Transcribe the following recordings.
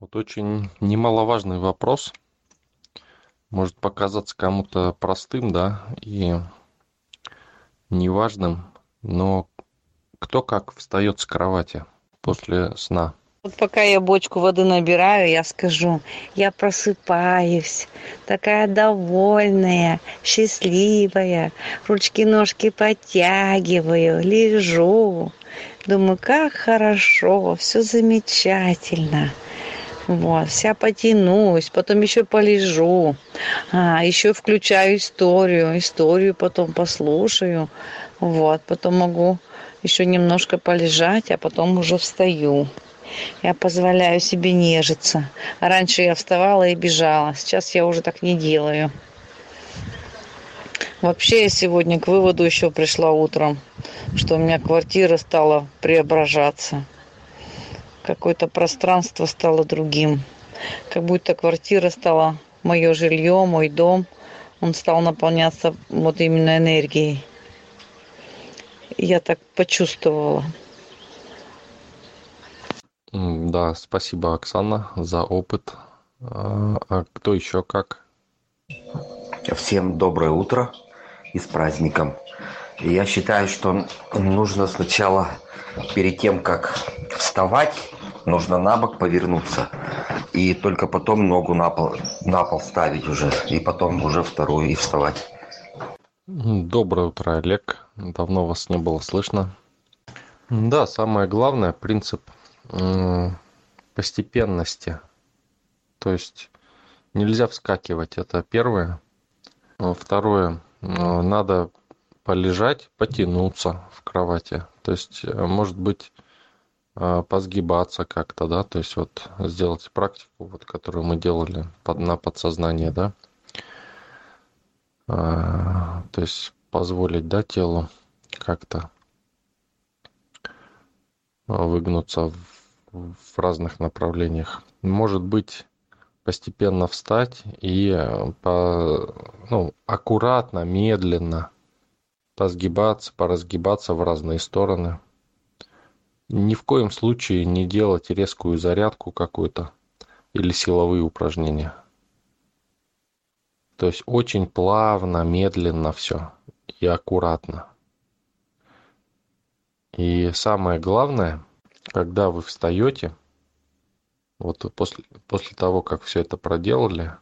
Вот очень немаловажный вопрос. Может показаться кому-то простым, да, и неважным, но кто как встает с кровати после сна? Вот пока я бочку воды набираю, я скажу, я просыпаюсь, такая довольная, счастливая, ручки-ножки подтягиваю, лежу. Думаю, как хорошо, все замечательно. Вот, вся потянусь, потом еще полежу, а, еще включаю историю, историю потом послушаю, вот, потом могу еще немножко полежать, а потом уже встаю. Я позволяю себе нежиться. Раньше я вставала и бежала, сейчас я уже так не делаю. Вообще я сегодня к выводу еще пришла утром, что у меня квартира стала преображаться какое-то пространство стало другим. Как будто квартира стала мое жилье, мой дом. Он стал наполняться вот именно энергией. Я так почувствовала. Да, спасибо, Оксана, за опыт. А, а кто еще как? Всем доброе утро и с праздником. Я считаю, что нужно сначала, перед тем, как вставать, нужно на бок повернуться. И только потом ногу на пол, на пол ставить уже. И потом уже вторую и вставать. Доброе утро, Олег. Давно вас не было слышно. Да, самое главное, принцип постепенности. То есть нельзя вскакивать, это первое. Второе, надо полежать, потянуться в кровати. То есть, э, может быть, а, позгибаться как-то, да, то есть вот сделать практику, вот, которую мы делали под, на подсознание, да, а, то есть позволить, да, телу как-то выгнуться в, в разных направлениях. Может быть, постепенно встать и по, ну, аккуратно, медленно позгибаться, поразгибаться в разные стороны – ни в коем случае не делать резкую зарядку какую-то или силовые упражнения. То есть очень плавно, медленно все и аккуратно. И самое главное, когда вы встаете, вот после, после того, как все это проделали,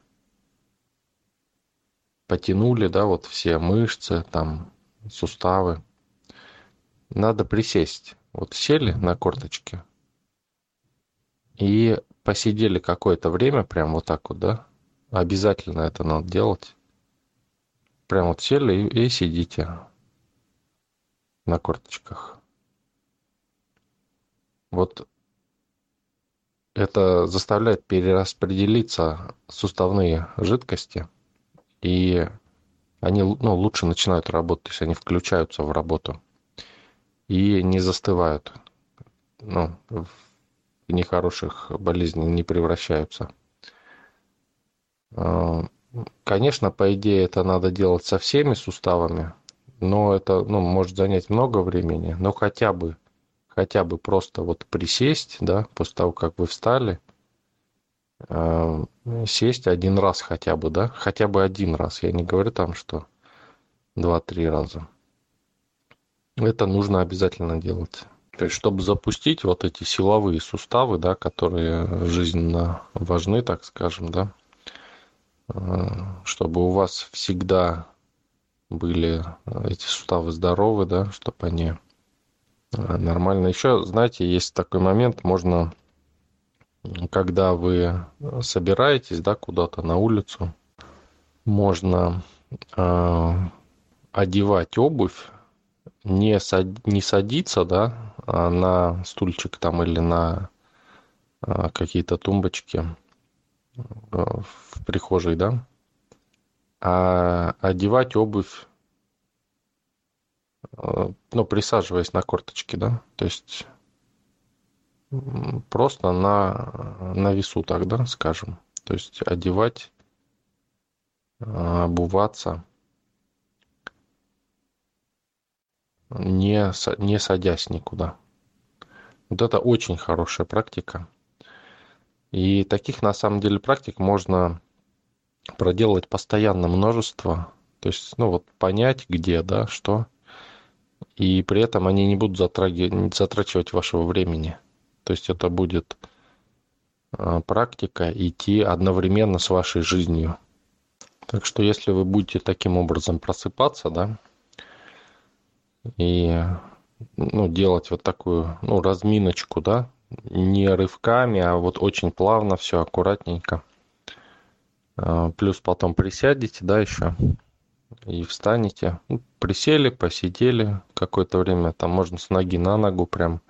потянули, да, вот все мышцы, там, суставы, надо присесть вот сели на корточки и посидели какое-то время, прям вот так вот, да? Обязательно это надо делать. Прям вот сели и, и сидите на корточках. Вот это заставляет перераспределиться суставные жидкости, и они ну, лучше начинают работать, то есть они включаются в работу и не застывают. Ну, в нехороших болезней не превращаются. А, конечно, по идее, это надо делать со всеми суставами, но это ну, может занять много времени, но хотя бы, хотя бы просто вот присесть, да, после того, как вы встали, а, сесть один раз хотя бы, да, хотя бы один раз. Я не говорю там, что два-три раза это нужно обязательно делать. То есть, чтобы запустить вот эти силовые суставы, да, которые жизненно важны, так скажем, да, э, чтобы у вас всегда были эти суставы здоровы, да, чтобы они э, нормально. Еще, знаете, есть такой момент, можно, когда вы собираетесь, да, куда-то на улицу, можно э, одевать обувь не, сад, не садиться, да, а на стульчик там или на а, какие-то тумбочки а, в прихожей, да, а одевать обувь, а, ну, присаживаясь на корточки, да, то есть просто на, на весу так, да, скажем, то есть одевать, обуваться – не, не садясь никуда. Вот это очень хорошая практика. И таких на самом деле практик можно проделать постоянно множество. То есть, ну вот понять, где, да, что. И при этом они не будут затрагивать, затрачивать вашего времени. То есть это будет а, практика идти одновременно с вашей жизнью. Так что если вы будете таким образом просыпаться, да, и ну, делать вот такую ну, разминочку, да, не рывками, а вот очень плавно, все аккуратненько. А, плюс потом присядете, да, еще и встанете. Ну, присели, посидели какое-то время, там можно с ноги на ногу прям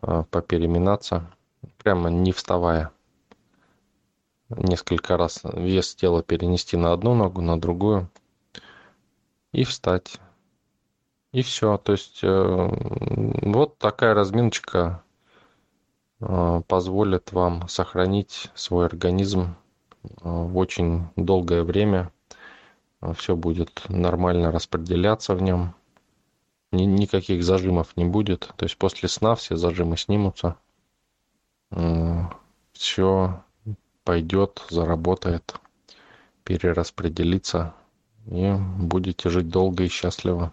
а, попереминаться, прямо не вставая. Несколько раз вес тела перенести на одну ногу, на другую и встать. И все. То есть э, вот такая разминочка э, позволит вам сохранить свой организм э, в очень долгое время. Все будет нормально распределяться в нем. Ни, никаких зажимов не будет. То есть после сна все зажимы снимутся. Все пойдет, заработает, перераспределится и будете жить долго и счастливо.